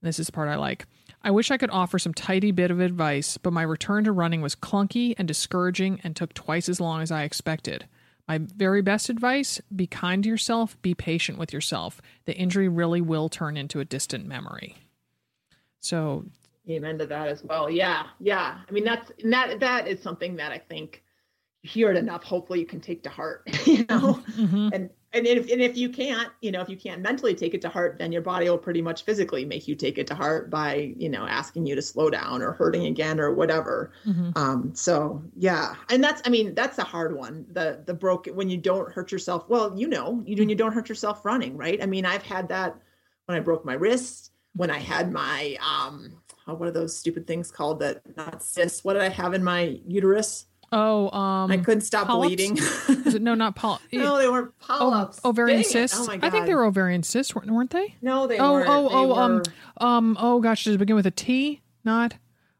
And this is the part I like. I wish I could offer some tidy bit of advice, but my return to running was clunky and discouraging and took twice as long as I expected. My very best advice be kind to yourself, be patient with yourself. The injury really will turn into a distant memory. So, Amen to that as well. Yeah. Yeah. I mean, that's, and that, that is something that I think you hear it enough. Hopefully you can take to heart, you know? mhm. and and if and if you can't, you know, if you can't mentally take it to heart, then your body will pretty much physically make you take it to heart by, you know, asking you to slow down or hurting again or whatever. Mm-hmm. Um, so yeah, and that's I mean that's a hard one. The the broken when you don't hurt yourself. Well, you know, you when you don't hurt yourself running, right? I mean, I've had that when I broke my wrist, when I had my um, oh, what are those stupid things called that not cysts? What did I have in my uterus? Oh, um, I couldn't stop polyps? bleeding. It, no, not polyps. no, they weren't polyps. ovarian Dang cysts. Oh my I think they were ovarian cysts, weren't they? No, they oh, weren't. oh, They oh, um, were- um, oh gosh, does it begin with a T? Not.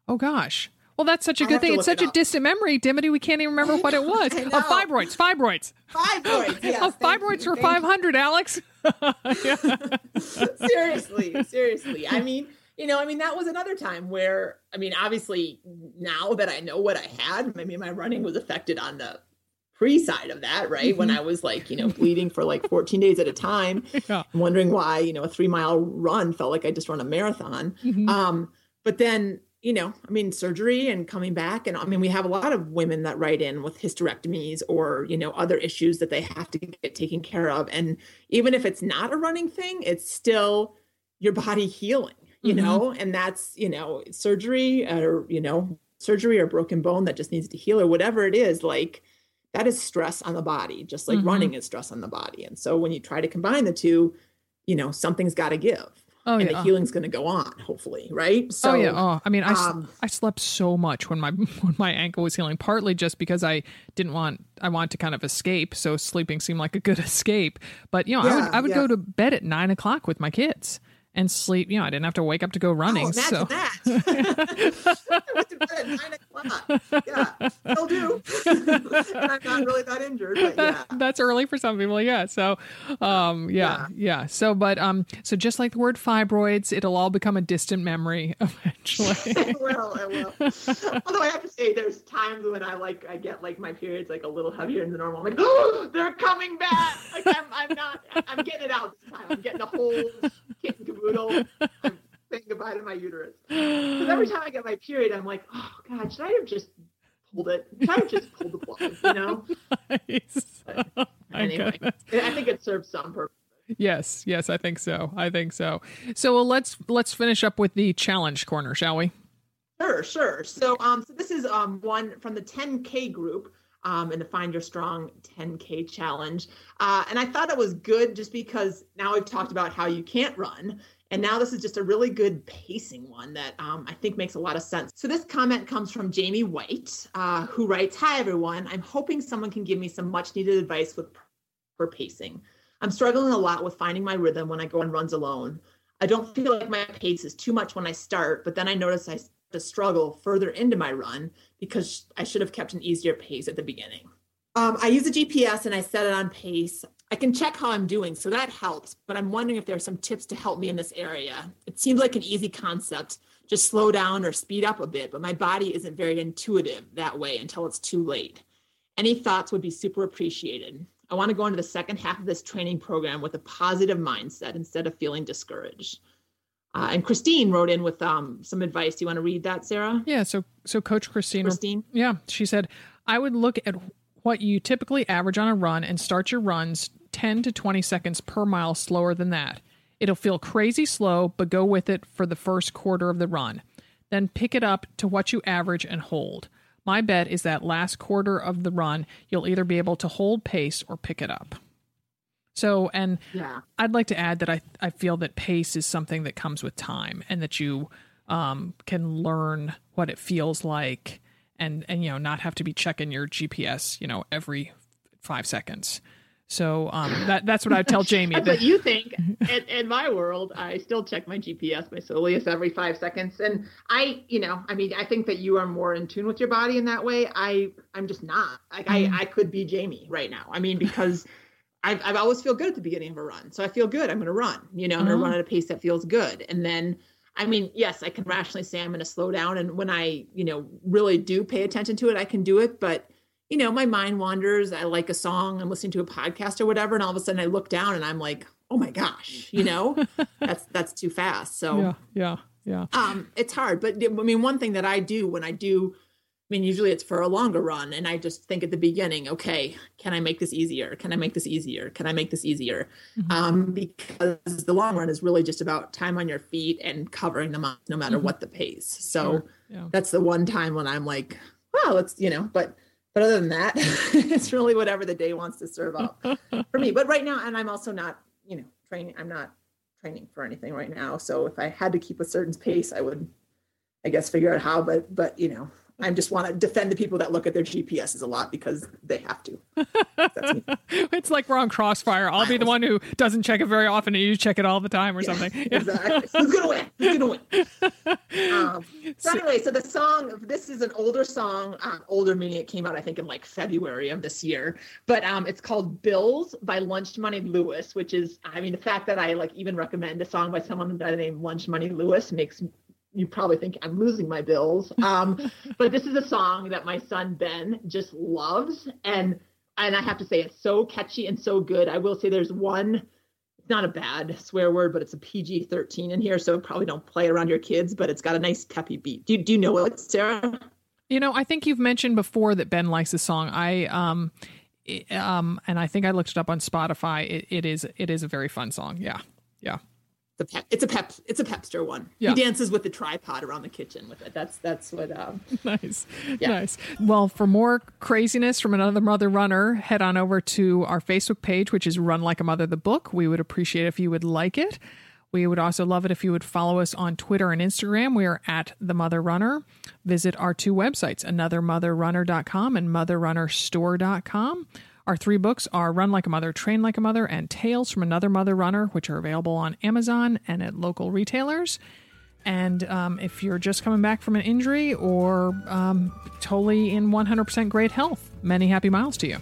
Oh gosh. Well, that's such a I'll good thing. It's such it a distant memory, Dimity. We can't even remember what it was. I Oh, fibroids, fibroids. fibroids. Yes, oh, fibroids you, for thank you. 500, Alex. seriously, seriously. I mean, you know, I mean, that was another time where, I mean, obviously now that I know what I had, I mean, my running was affected on the pre side of that, right? When I was like, you know, bleeding for like 14 days at a time, Yeah. wondering why, you know, a three mile run felt like I just run a marathon. Mhm. Um, but then, you know, I mean, surgery and coming back. And I mean, we have a lot of women that write in with hysterectomies or, you know, other issues that they have to get taken care of. And even if it's not a running thing, it's still your body healing, you Mhm. know, and that's, you know, surgery or, you know, surgery or broken bone that just needs to heal or whatever it is. Like, that is stress on the body, just like Mhm. running is stress on the body. And so when you try to combine the two, you know, something's got to give. Oh, and yeah. the healing's going to go on, hopefully, right? So, oh yeah. Oh, I mean, I, um, I slept so much when my when my ankle was healing. Partly just because I didn't want I want to kind of escape, so sleeping seemed like a good escape. But you know, I would I would yeah. go to bed at nine o'clock with my kids and sleep. You know, I didn't have to wake up to go running. Oh, so that. I went to bed at nine o'clock. Yeah, still do. and I'm not really that injured, but yeah. that's early for some people yeah so um yeah, yeah so but um so just like the word fibroids it'll all become a distant memory eventually it will, it will. Although I have to say, there's times when I like I get like my periods like a little heavier than normal. I'm like, oh, they're coming back. Like I'm, I'm not. I'm getting it out this time. I'm getting the whole kit and caboodle. I'm saying goodbye to my uterus. Because every time I get my period, I'm like, oh God, should I have just pulled it? Should I have just pulled the plug? You know. Nice. Oh, Anyway, goodness. I think it serves some purpose. yes yes i think so i think so so well, let's let's finish up with the challenge corner shall we Sure, sure. So, um, so this is um one from the 10K group, um, in the Find Your Strong 10K challenge, uh, and I thought it was good just because now we've talked about how you can't run, and now this is just a really good pacing one that um, I think makes a lot of sense. So this comment comes from Jamie White, uh, who writes, "Hi everyone. I'm hoping someone can give me some much needed advice with for pacing. I'm struggling a lot with finding my rhythm when I go on runs alone. I don't feel like my pace is too much when I start, but then I notice I to struggle further into my run because I should have kept an easier pace at the beginning. Um, I use a GPS and I set it on pace. I can check how I'm doing, so that helps, but I'm wondering if there are some tips to help me in this area. It seems like an easy concept, just slow down or speed up a bit, but my body isn't very intuitive that way until it's too late. Any thoughts would be super appreciated. I want to go into the second half of this training program with a positive mindset instead of feeling discouraged. Uh, and Christine wrote in with um, some advice. Do you want to read that, Sarah? yeah so so coach christine Christine? yeah she said i would look at what you typically average on a run and start your runs 10 to 20 seconds per mile slower than that it'll feel crazy slow but go with it for the first quarter of the run then pick it up to what you average and hold my bet is that last quarter of the run you'll either be able to hold pace or pick it up so and Yeah. I'd like to add that I I feel that pace is something that comes with time and that you um, can learn what it feels like and and you know not have to be checking your GPS you know every five seconds. So um, that that's what I tell Jamie. That's that- what you think. in, in my world, I still check my GPS, my Soleus, every five seconds. And I, you know, I mean, I think that you are more in tune with your body in that way. I, I'm just not. Like, I, I could be Jamie right now. I mean, because I've, I've always feel good at the beginning of a run. So I feel good. I'm going to run. You know, I'm going to run at a pace that feels good. And then, I mean, yes, I can rationally say I'm going to slow down. And when I, you know, really do pay attention to it, I can do it. But you know, my mind wanders. I like a song, I'm listening to a podcast or whatever, and all of a sudden I look down and I'm like, oh my gosh, you know, that's that's too fast. So yeah, yeah, yeah. um, it's hard. But I mean, one thing that I do when I do I mean, usually it's for a longer run. And I just think at the beginning, okay, can I make this easier? Can I make this easier? Can I make this easier? Mm-hmm. Um, because the long run is really just about time on your feet and covering the month no matter mm-hmm. what the pace. So sure. yeah. that's the one time when I'm like, wow, let's, you know, but but other than that, it's really whatever the day wants to serve up for me. But right now, and I'm also not, you know, training, I'm not training for anything right now. So if I had to keep a certain pace, I would, I guess, figure out how. But but you know, I just want to defend the people that look at their GPSs a lot because they have to. it's like we're on crossfire. I'll be the one who doesn't check it very often and you check it all the time or yeah, something. Yeah. Exactly. Who's gonna win? Who's gonna win? Um, so, anyway, so the song, this is an older song, um, older meaning it came out, I think, in like February of this year. But um, it's called Bills by Lunch Money Lewis, which is, I mean, the fact that I like even recommend a song by someone by the name Lunch Money Lewis makes you probably think I'm losing my bills. Um, but this is a song that my son Ben just loves, and and I have to say it's so catchy and so good. I will say there's one. It's not a bad swear word, but it's a PG-13 in here, so probably don't play around your kids. But it's got a nice peppy beat. Do do you know it, Sarah? You know, I think you've mentioned before that Ben likes the song. I um, um, and I think I looked it up on Spotify. It, it is it is a very fun song. Yeah, yeah the pep, it's a pep it's a pepster one yeah. he dances with the tripod around the kitchen with it that's that's what um nice yeah. nice well for more craziness from another mother runner head on over to our facebook page which is run like a mother the book we would appreciate if you would like it we would also love it if you would follow us on Twitter and Instagram. We are at The Mother Runner. Visit our two websites, anothermotherrunner.com and motherrunnerstore.com. Our three books are Run Like a Mother, Train Like a Mother, and Tales from Another Mother Runner, which are available on Amazon and at local retailers. And um, if you're just coming back from an injury or um, totally in 100% great health, many happy miles to you.